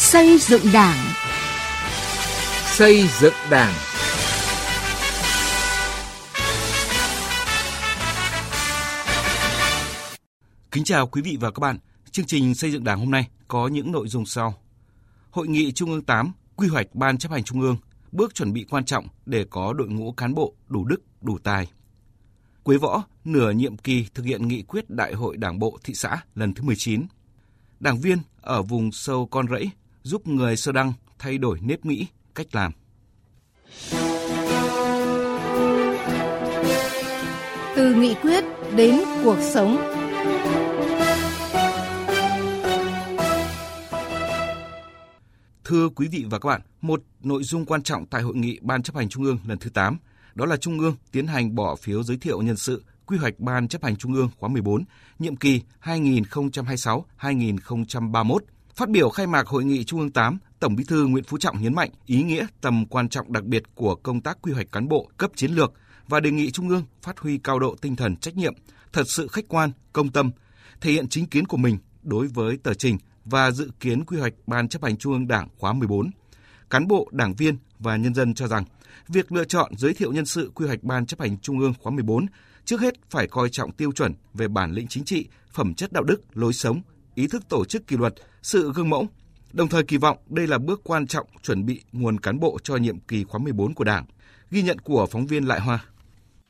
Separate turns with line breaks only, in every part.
Xây dựng Đảng.
Xây dựng Đảng.
Kính chào quý vị và các bạn. Chương trình xây dựng Đảng hôm nay có những nội dung sau. Hội nghị Trung ương 8 quy hoạch Ban chấp hành Trung ương, bước chuẩn bị quan trọng để có đội ngũ cán bộ đủ đức, đủ tài. Quế Võ nửa nhiệm kỳ thực hiện nghị quyết Đại hội Đảng bộ thị xã lần thứ 19. Đảng viên ở vùng sâu con rẫy giúp người sơ đăng thay đổi nếp nghĩ, cách làm.
Từ nghị quyết đến cuộc sống.
Thưa quý vị và các bạn, một nội dung quan trọng tại hội nghị Ban chấp hành Trung ương lần thứ 8 đó là Trung ương tiến hành bỏ phiếu giới thiệu nhân sự quy hoạch Ban chấp hành Trung ương khóa 14, nhiệm kỳ 2026-2031. Phát biểu khai mạc hội nghị Trung ương 8, Tổng Bí thư Nguyễn Phú Trọng nhấn mạnh ý nghĩa tầm quan trọng đặc biệt của công tác quy hoạch cán bộ cấp chiến lược và đề nghị Trung ương phát huy cao độ tinh thần trách nhiệm, thật sự khách quan, công tâm, thể hiện chính kiến của mình đối với tờ trình và dự kiến quy hoạch Ban chấp hành Trung ương Đảng khóa 14. Cán bộ, đảng viên và nhân dân cho rằng việc lựa chọn giới thiệu nhân sự quy hoạch Ban chấp hành Trung ương khóa 14 trước hết phải coi trọng tiêu chuẩn về bản lĩnh chính trị, phẩm chất đạo đức, lối sống, ý thức tổ chức kỷ luật, sự gương mẫu. Đồng thời kỳ vọng đây là bước quan trọng chuẩn bị nguồn cán bộ cho nhiệm kỳ khóa 14 của Đảng. Ghi nhận của phóng viên Lại Hoa.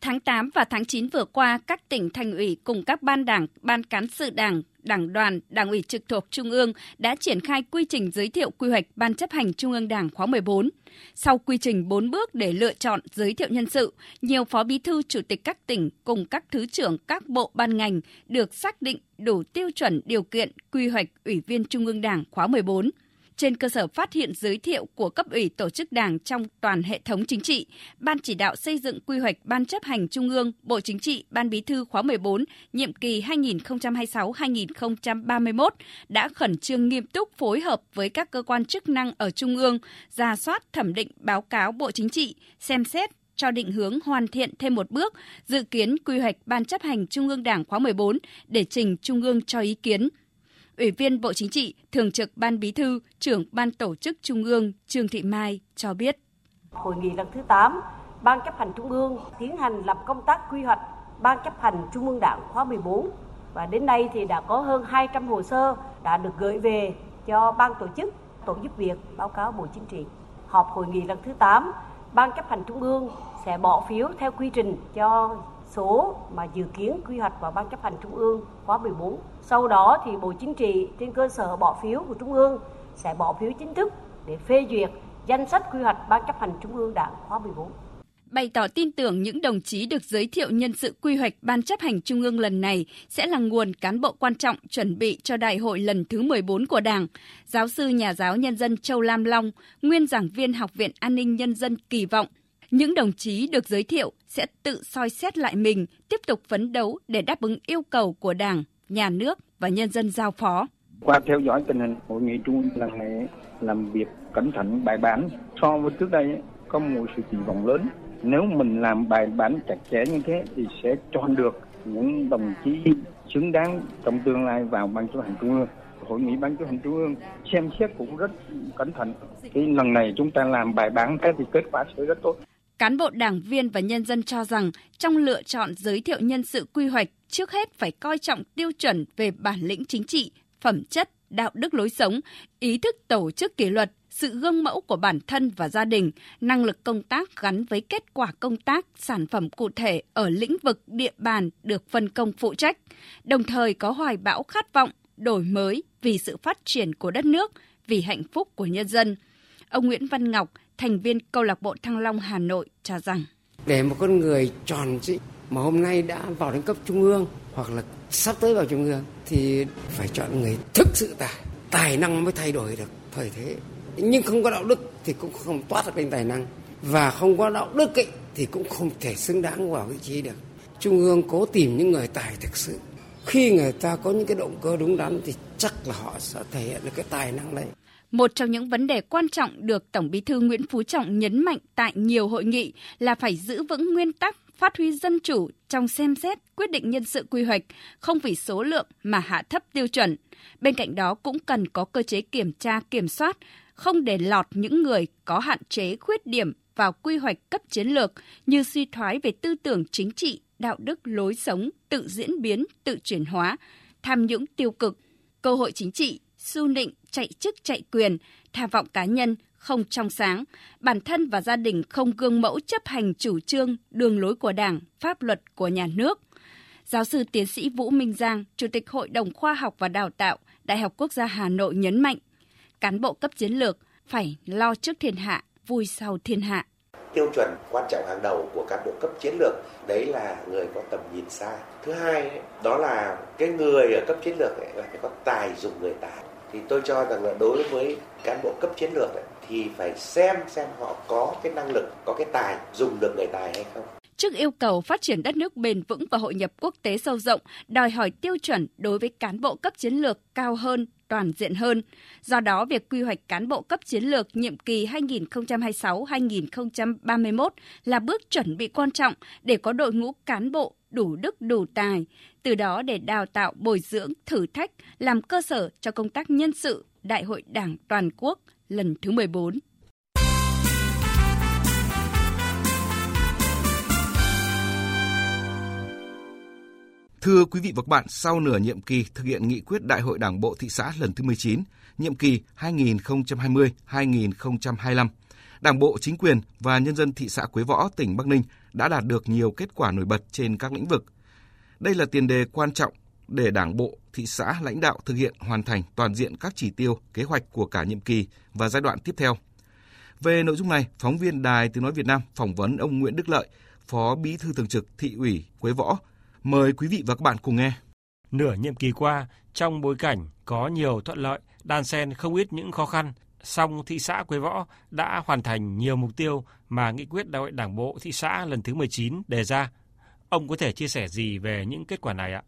Tháng 8 và tháng 9 vừa qua, các tỉnh thành ủy cùng các ban đảng, ban cán sự đảng, đảng đoàn, đảng ủy trực thuộc Trung ương đã triển khai quy trình giới thiệu quy hoạch Ban chấp hành Trung ương Đảng khóa 14. Sau quy trình 4 bước để lựa chọn giới thiệu nhân sự, nhiều phó bí thư chủ tịch các tỉnh cùng các thứ trưởng các bộ ban ngành được xác định đủ tiêu chuẩn điều kiện quy hoạch Ủy viên Trung ương Đảng khóa 14 trên cơ sở phát hiện giới thiệu của cấp ủy tổ chức đảng trong toàn hệ thống chính trị, Ban chỉ đạo xây dựng quy hoạch Ban chấp hành Trung ương, Bộ Chính trị, Ban Bí thư khóa 14, nhiệm kỳ 2026-2031 đã khẩn trương nghiêm túc phối hợp với các cơ quan chức năng ở Trung ương, ra soát thẩm định báo cáo Bộ Chính trị, xem xét cho định hướng hoàn thiện thêm một bước, dự kiến quy hoạch Ban chấp hành Trung ương Đảng khóa 14 để trình Trung ương cho ý kiến. Ủy viên Bộ Chính trị, Thường trực Ban Bí thư, trưởng Ban Tổ chức Trung ương Trương Thị Mai cho biết.
Hội nghị lần thứ 8, Ban chấp hành Trung ương tiến hành lập công tác quy hoạch Ban chấp hành Trung ương Đảng khóa 14 và đến nay thì đã có hơn 200 hồ sơ đã được gửi về cho ban tổ chức, tổ giúp việc báo cáo Bộ Chính trị. Họp hội nghị lần thứ 8, Ban chấp hành Trung ương sẽ bỏ phiếu theo quy trình cho số mà dự kiến quy hoạch vào Ban chấp hành Trung ương khóa 14. Sau đó thì Bộ Chính trị trên cơ sở bỏ phiếu của Trung ương sẽ bỏ phiếu chính thức để phê duyệt danh sách quy hoạch Ban chấp hành Trung ương Đảng khóa 14
bày tỏ tin tưởng những đồng chí được giới thiệu nhân sự quy hoạch Ban chấp hành Trung ương lần này sẽ là nguồn cán bộ quan trọng chuẩn bị cho đại hội lần thứ 14 của Đảng. Giáo sư nhà giáo nhân dân Châu Lam Long, nguyên giảng viên Học viện An ninh Nhân dân kỳ vọng những đồng chí được giới thiệu sẽ tự soi xét lại mình, tiếp tục phấn đấu để đáp ứng yêu cầu của Đảng, nhà nước và nhân dân giao phó.
Qua theo dõi tình hình hội nghị trung ương lần này làm việc cẩn thận bài bản so với trước đây có một sự kỳ vọng lớn. Nếu mình làm bài bản chặt chẽ như thế thì sẽ chọn được những đồng chí xứng đáng trong tương lai vào ban chấp hành trung ương hội nghị ban chấp hành trung ương xem xét cũng rất cẩn thận. Cái lần này chúng ta làm bài bản thế thì kết quả sẽ rất tốt.
Cán bộ đảng viên và nhân dân cho rằng trong lựa chọn giới thiệu nhân sự quy hoạch trước hết phải coi trọng tiêu chuẩn về bản lĩnh chính trị, phẩm chất, đạo đức lối sống, ý thức tổ chức kỷ luật, sự gương mẫu của bản thân và gia đình, năng lực công tác gắn với kết quả công tác, sản phẩm cụ thể ở lĩnh vực địa bàn được phân công phụ trách, đồng thời có hoài bão khát vọng đổi mới vì sự phát triển của đất nước, vì hạnh phúc của nhân dân. Ông Nguyễn Văn Ngọc, thành viên câu lạc bộ Thăng Long Hà Nội cho rằng.
Để một con người tròn trị mà hôm nay đã vào đến cấp trung ương hoặc là sắp tới vào trung ương thì phải chọn người thực sự tài tài năng mới thay đổi được thời thế. Nhưng không có đạo đức thì cũng không toát được lên tài năng và không có đạo đức ấy, thì cũng không thể xứng đáng vào vị trí được. Trung ương cố tìm những người tài thực sự. Khi người ta có những cái động cơ đúng đắn thì chắc là họ sẽ thể hiện được cái tài năng đấy
một trong những vấn đề quan trọng được Tổng Bí thư Nguyễn Phú Trọng nhấn mạnh tại nhiều hội nghị là phải giữ vững nguyên tắc phát huy dân chủ trong xem xét quyết định nhân sự quy hoạch, không vì số lượng mà hạ thấp tiêu chuẩn. Bên cạnh đó cũng cần có cơ chế kiểm tra kiểm soát, không để lọt những người có hạn chế khuyết điểm vào quy hoạch cấp chiến lược như suy thoái về tư tưởng chính trị, đạo đức lối sống, tự diễn biến, tự chuyển hóa, tham nhũng tiêu cực, cơ hội chính trị, su nịnh, chạy chức chạy quyền, tham vọng cá nhân, không trong sáng, bản thân và gia đình không gương mẫu chấp hành chủ trương, đường lối của Đảng, pháp luật của nhà nước. Giáo sư tiến sĩ Vũ Minh Giang, Chủ tịch Hội đồng Khoa học và Đào tạo, Đại học Quốc gia Hà Nội nhấn mạnh, cán bộ cấp chiến lược phải lo trước thiên hạ, vui sau thiên hạ.
Tiêu chuẩn quan trọng hàng đầu của cán bộ cấp chiến lược đấy là người có tầm nhìn xa. Thứ hai đó là cái người ở cấp chiến lược ấy là phải có tài dùng người tài. Thì tôi cho rằng là đối với cán bộ cấp chiến lược ấy, thì phải xem xem họ có cái năng lực, có cái tài dùng được người tài hay không.
Trước yêu cầu phát triển đất nước bền vững và hội nhập quốc tế sâu rộng, đòi hỏi tiêu chuẩn đối với cán bộ cấp chiến lược cao hơn, toàn diện hơn. Do đó, việc quy hoạch cán bộ cấp chiến lược nhiệm kỳ 2026-2031 là bước chuẩn bị quan trọng để có đội ngũ cán bộ đủ đức đủ tài, từ đó để đào tạo bồi dưỡng, thử thách, làm cơ sở cho công tác nhân sự Đại hội Đảng toàn quốc lần thứ 14.
Thưa quý vị và các bạn, sau nửa nhiệm kỳ thực hiện nghị quyết Đại hội Đảng bộ thị xã lần thứ 19, nhiệm kỳ 2020-2025, Đảng bộ, chính quyền và nhân dân thị xã Quế Võ, tỉnh Bắc Ninh đã đạt được nhiều kết quả nổi bật trên các lĩnh vực. Đây là tiền đề quan trọng để Đảng bộ, thị xã lãnh đạo thực hiện hoàn thành toàn diện các chỉ tiêu, kế hoạch của cả nhiệm kỳ và giai đoạn tiếp theo. Về nội dung này, phóng viên Đài Tiếng Nói Việt Nam phỏng vấn ông Nguyễn Đức Lợi, Phó Bí thư Thường trực Thị ủy Quế Võ. Mời quý vị và các bạn cùng nghe.
Nửa nhiệm kỳ qua, trong bối cảnh có nhiều thuận lợi, đan xen không ít những khó khăn, song thị xã Quế Võ đã hoàn thành nhiều mục tiêu mà nghị quyết đại hội Đảng bộ thị xã lần thứ 19 đề ra. Ông có thể chia sẻ gì về những kết quả này ạ?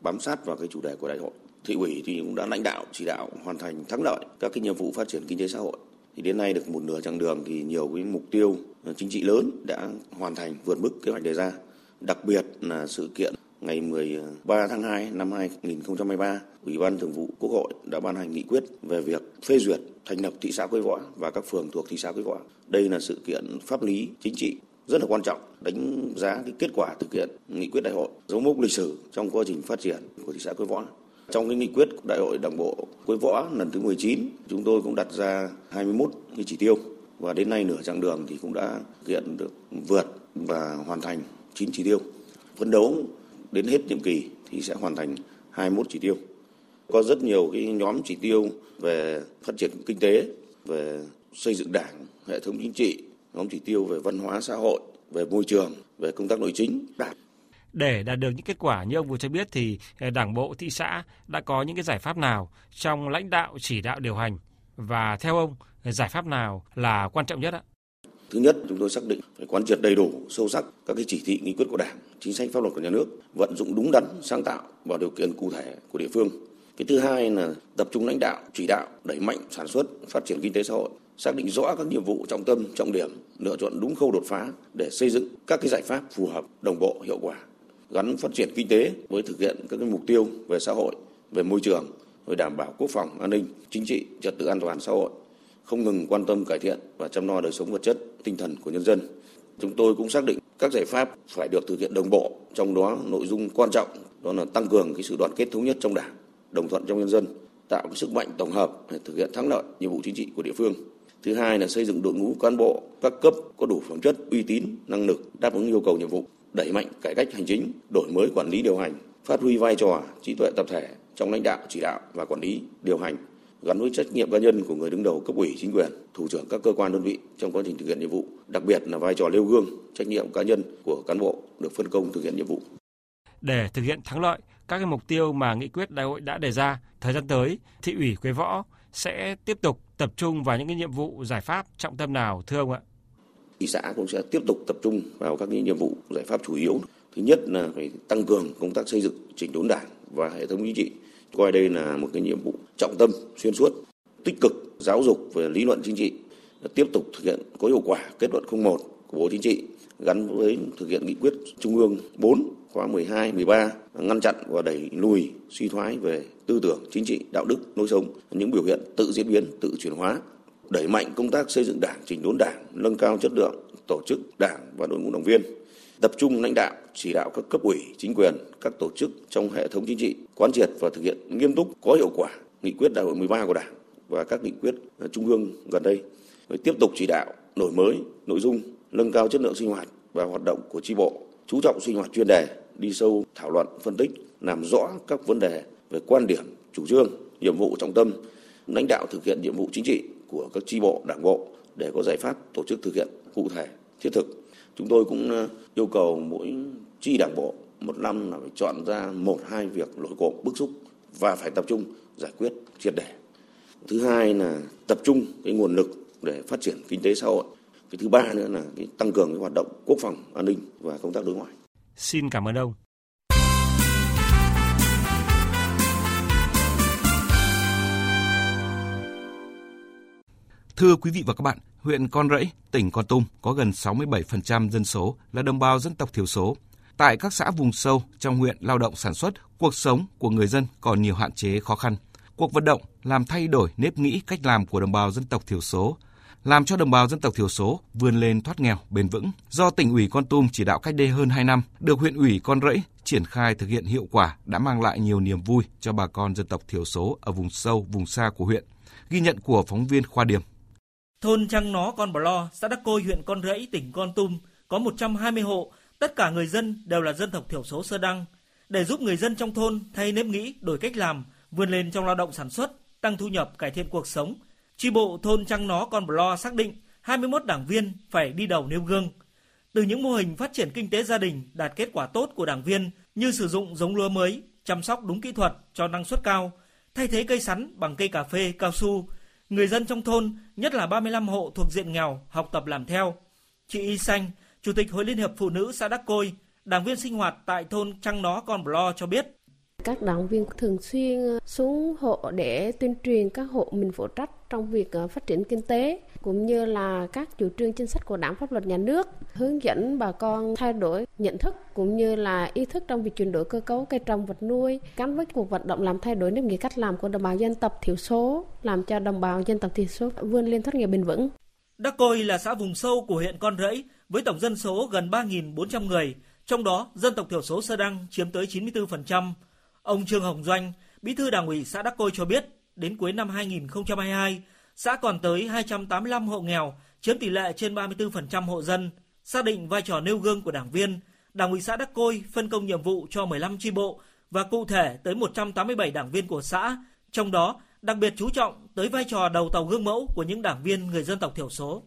bám sát vào cái chủ đề của đại hội. Thị ủy thì cũng đã lãnh đạo, chỉ đạo, hoàn thành, thắng lợi các cái nhiệm vụ phát triển kinh tế xã hội. Thì đến nay được một nửa chặng đường thì nhiều cái mục tiêu ờ, chính trị lớn đã hoàn thành vượt mức kế hoạch đề ra. Đặc biệt là sự kiện ngày 13 tháng 2 năm 2023, Ủy ban Thường vụ Quốc hội đã ban hành nghị quyết về việc phê duyệt thành lập thị xã Quế Võ và các phường thuộc thị xã Quế Võ. Đây là sự kiện pháp lý chính trị rất là quan trọng đánh giá cái kết quả thực hiện nghị quyết đại hội dấu mốc lịch sử trong quá trình phát triển của thị xã Quế Võ. Trong cái nghị quyết đại hội đảng bộ Quế Võ lần thứ 19, chúng tôi cũng đặt ra 21 cái chỉ tiêu và đến nay nửa chặng đường thì cũng đã thực hiện được vượt và hoàn thành 9 chỉ tiêu. Phấn đấu đến hết nhiệm kỳ thì sẽ hoàn thành 21 chỉ tiêu. Có rất nhiều cái nhóm chỉ tiêu về phát triển kinh tế, về xây dựng đảng, hệ thống chính trị, nhóm chỉ tiêu về văn hóa xã hội, về môi trường, về công tác nội chính đạt.
Để đạt được những kết quả như ông vừa cho biết thì ờ, Đảng bộ thị xã đã có những cái giải pháp nào trong lãnh đạo chỉ đạo điều hành và theo ông giải pháp nào là quan trọng nhất ạ?
Thứ nhất, chúng tôi xác định phải quán triệt đầy đủ, sâu sắc các cái chỉ thị nghị quyết của Đảng, chính sách pháp luật của nhà nước, vận dụng đúng đắn, sáng tạo vào điều kiện cụ thể của địa phương. Cái thứ hai là tập trung lãnh đạo, chỉ đạo, đẩy mạnh sản xuất, phát triển kinh tế xã hội, xác định rõ các nhiệm vụ trọng tâm, trọng điểm, lựa chọn đúng khâu đột phá để xây dựng các cái giải pháp phù hợp, đồng bộ, hiệu quả, gắn phát triển kinh tế với thực hiện các cái mục tiêu về xã hội, về môi trường, về đảm bảo quốc phòng, an ninh, chính trị, trật tự an toàn xã hội, không ngừng quan tâm cải thiện và chăm lo đời sống vật chất, tinh thần của nhân dân. Chúng tôi cũng xác định các giải pháp phải được thực hiện đồng bộ, trong đó nội dung quan trọng đó là tăng cường cái sự đoàn kết thống nhất trong Đảng, đồng thuận trong nhân dân, tạo cái sức mạnh tổng hợp để thực hiện thắng lợi nhiệm vụ chính trị của địa phương. Thứ hai là xây dựng đội ngũ cán bộ các cấp có đủ phẩm chất, uy tín, năng lực đáp ứng yêu cầu nhiệm vụ, đẩy mạnh cải cách hành chính, đổi mới quản lý điều hành, phát huy vai trò trí tuệ tập thể trong lãnh đạo, chỉ đạo và quản lý điều hành gắn với trách nhiệm cá nhân của người đứng đầu cấp ủy chính quyền, thủ trưởng các cơ quan đơn vị trong quá trình thực hiện nhiệm vụ, đặc biệt là vai trò nêu gương, trách nhiệm cá nhân của cán bộ được phân công thực hiện nhiệm vụ.
Để thực hiện thắng lợi các cái mục tiêu mà nghị quyết đại hội đã đề ra, thời gian tới, thị ủy Quế Võ sẽ tiếp tục tập trung vào những cái nhiệm vụ giải pháp trọng tâm nào thưa ông ạ?
Thị xã cũng sẽ tiếp tục tập trung vào các cái nhiệm vụ giải pháp chủ yếu. Thứ nhất là phải tăng cường công tác xây dựng chỉnh đốn đảng và hệ thống chính trị. Coi đây là một cái nhiệm vụ trọng tâm xuyên suốt, tích cực giáo dục về lý luận chính trị, tiếp tục thực hiện có hiệu quả kết luận 01 của Bộ Chính trị gắn với thực hiện nghị quyết Trung ương 4 khóa 12, 13 ngăn chặn và đẩy lùi suy thoái về tư tưởng, chính trị, đạo đức, lối sống, những biểu hiện tự diễn biến, tự chuyển hóa, đẩy mạnh công tác xây dựng đảng, chỉnh đốn đảng, nâng cao chất lượng tổ chức đảng và đội ngũ đảng viên, tập trung lãnh đạo, chỉ đạo các cấp ủy, chính quyền, các tổ chức trong hệ thống chính trị, quán triệt và thực hiện nghiêm túc có hiệu quả nghị quyết đại hội 13 của Đảng và các nghị quyết ờ, trung ương gần đây. Tiếp tục chỉ đạo đổi mới nội dung, nâng cao chất lượng sinh hoạt và hoạt động của tri bộ, chú trọng sinh hoạt chuyên đề, đi sâu thảo luận, phân tích, làm rõ các vấn đề về quan điểm, chủ trương, nhiệm vụ trọng tâm, lãnh đạo thực hiện nhiệm vụ chính trị của các tri bộ, đảng bộ để có giải pháp tổ chức thực hiện cụ thể, thiết thực. Chúng tôi cũng ờ, yêu cầu mỗi chi đảng bộ một năm là phải chọn ra một hai việc nổi cộm bức xúc và phải tập trung giải quyết triệt để. Thứ hai là tập trung cái nguồn lực để phát triển kinh tế xã hội. Cái thứ ba nữa là cái tăng cường cái hoạt động quốc phòng, an ninh và công tác đối ngoại.
Xin cảm ơn ông.
Thưa quý vị và các bạn, huyện Con Rẫy, tỉnh Con Tum có gần 67% dân số là đồng bào dân tộc thiểu số. Tại các xã vùng sâu trong huyện lao động sản xuất, cuộc sống của người dân còn nhiều hạn chế khó khăn. Cuộc vận động làm thay đổi nếp nghĩ cách làm của đồng bào dân tộc thiểu số, làm cho đồng bào dân tộc thiểu số vươn lên thoát nghèo bền vững do tỉnh ủy Con Tum chỉ đạo cách đây hơn 2 năm, được huyện ủy Con Rẫy triển khai thực hiện hiệu quả đã mang lại nhiều niềm vui cho bà con dân tộc thiểu số ở vùng sâu, vùng xa của huyện. Ghi nhận của phóng viên Khoa Điểm.
Thôn Trăng Nó Con Bò Lo, xã Đắc Côi, huyện Con Rẫy, tỉnh Con Tum có 120 hộ, tất cả người dân đều là dân tộc thiểu số sơ đăng. Để giúp người dân trong thôn thay nếp nghĩ, đổi cách làm, vươn lên trong lao động sản xuất, tăng thu nhập, cải thiện cuộc sống, tri bộ thôn Trăng Nó Con Bò Lo xác định 21 đảng viên phải đi đầu nêu gương. Từ những mô hình phát triển kinh tế gia đình đạt kết quả tốt của đảng viên như sử dụng giống lúa mới, chăm sóc đúng kỹ thuật cho năng suất cao, thay thế cây sắn bằng cây cà phê, cao su, người dân trong thôn, nhất là 35 hộ thuộc diện nghèo, học tập làm theo. Chị Y Xanh, Chủ tịch Hội Liên hiệp Phụ nữ xã Đắc Côi, đảng viên sinh hoạt tại thôn Trăng Nó Con Blo cho biết.
Các đảng viên thường xuyên xuống hộ để tuyên truyền các hộ mình phụ trách trong việc ờ, phát triển kinh tế cũng như là các chủ trương chính sách của đảng pháp luật nhà nước hướng dẫn bà con thay đổi nhận thức cũng như là ý thức trong việc chuyển đổi cơ cấu cây trồng vật nuôi gắn với cuộc vận động làm thay đổi nếp nghĩ cách làm của đồng bào dân tộc thiểu số làm cho đồng bào dân tộc thiểu số vươn lên thoát nghèo bền vững.
Đắc Côi là xã vùng sâu của huyện Con Rẫy với tổng dân số gần 3.400 người, trong đó dân tộc thiểu số Sơ Đăng chiếm tới 94%. Ông Trương Hồng Doanh, bí thư đảng ủy xã Đắc Côi cho biết, đến cuối năm 2022, xã còn tới 285 hộ nghèo, chiếm tỷ lệ trên 34% hộ dân. Xác định vai trò nêu gương của đảng viên, Đảng ủy xã Đắc Côi phân công nhiệm vụ cho 15 chi bộ và cụ thể tới 187 đảng viên của xã, trong đó đặc biệt chú trọng tới vai trò đầu tàu gương mẫu của những đảng viên người dân tộc thiểu số.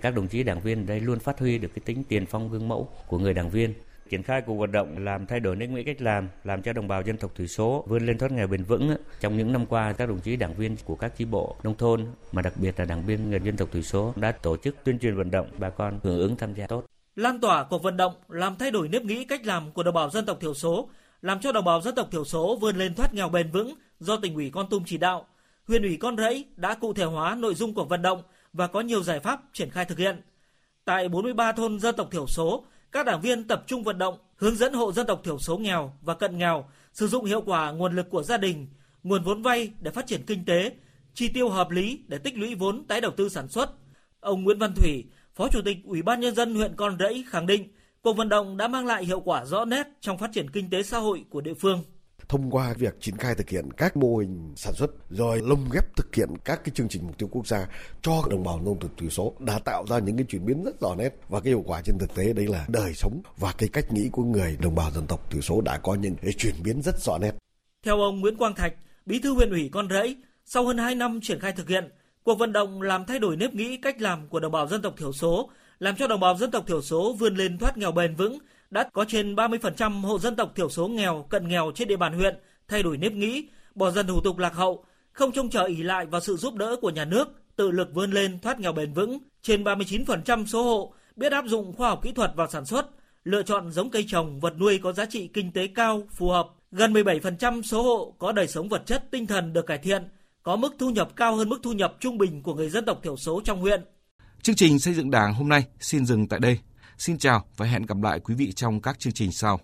Các đồng chí đảng viên đây luôn phát huy được cái tính tiền phong gương mẫu của người đảng viên triển khai cuộc vận động làm thay đổi nếp nghĩ cách làm, làm cho đồng bào dân tộc thiểu số vươn lên thoát nghèo bền vững. Trong những năm qua, các đồng chí đảng viên của các chi bộ nông thôn, mà đặc biệt là đảng viên người dân tộc thiểu số đã tổ chức tuyên truyền vận động bà con hưởng ứng tham gia tốt.
Lan tỏa cuộc vận động làm thay đổi nếp nghĩ cách làm của đồng bào dân tộc thiểu số, làm cho đồng bào dân tộc thiểu số vươn lên thoát nghèo bền vững do tỉnh ủy Con Tum chỉ đạo. Huyện ủy Con Rẫy đã cụ thể hóa nội dung cuộc vận động và có nhiều giải pháp triển khai thực hiện. Tại 43 thôn dân tộc thiểu số, các đảng viên tập trung vận động, hướng dẫn hộ dân tộc thiểu số nghèo và cận nghèo sử dụng hiệu quả nguồn lực của gia đình, nguồn vốn vay để phát triển kinh tế, chi tiêu hợp lý để tích lũy vốn tái đầu tư sản xuất. Ông Nguyễn Văn Thủy, Phó Chủ tịch Ủy ban Nhân dân huyện Con Rẫy khẳng định cuộc vận động đã mang lại hiệu quả rõ nét trong phát triển kinh tế xã hội của địa phương
thông qua việc triển khai thực hiện các mô hình sản xuất rồi lồng ghép thực hiện các cái chương trình mục tiêu quốc gia cho đồng bào nông thôn thiểu số đã tạo ra những cái chuyển biến rất rõ nét và cái hiệu quả trên thực tế đấy là đời sống và cái cách nghĩ của người đồng bào dân tộc thiểu số đã có những cái chuyển biến rất rõ nét.
Theo ông Nguyễn Quang Thạch, Bí thư huyện ủy Con Rẫy, sau hơn 2 năm triển khai thực hiện, cuộc vận động làm thay đổi nếp nghĩ cách làm của đồng bào dân tộc thiểu số, làm cho đồng bào dân tộc thiểu số vươn lên thoát nghèo bền vững, đã có trên 30% hộ dân tộc thiểu số nghèo, cận nghèo trên địa bàn huyện thay đổi nếp nghĩ, bỏ dần thủ tục lạc hậu, không trông chờ ỷ lại vào sự giúp đỡ của nhà nước, tự lực vươn lên thoát nghèo bền vững. Trên 39% số hộ biết áp dụng khoa học kỹ thuật vào sản xuất, lựa chọn giống cây trồng, vật nuôi có giá trị kinh tế cao, phù hợp. Gần 17% số hộ có đời sống vật chất, tinh thần được cải thiện, có mức thu nhập cao hơn mức thu nhập trung bình của người dân tộc thiểu số trong huyện.
Chương trình xây dựng Đảng hôm nay xin dừng tại đây. Xin chào và hẹn gặp lại quý vị trong các chương trình sau.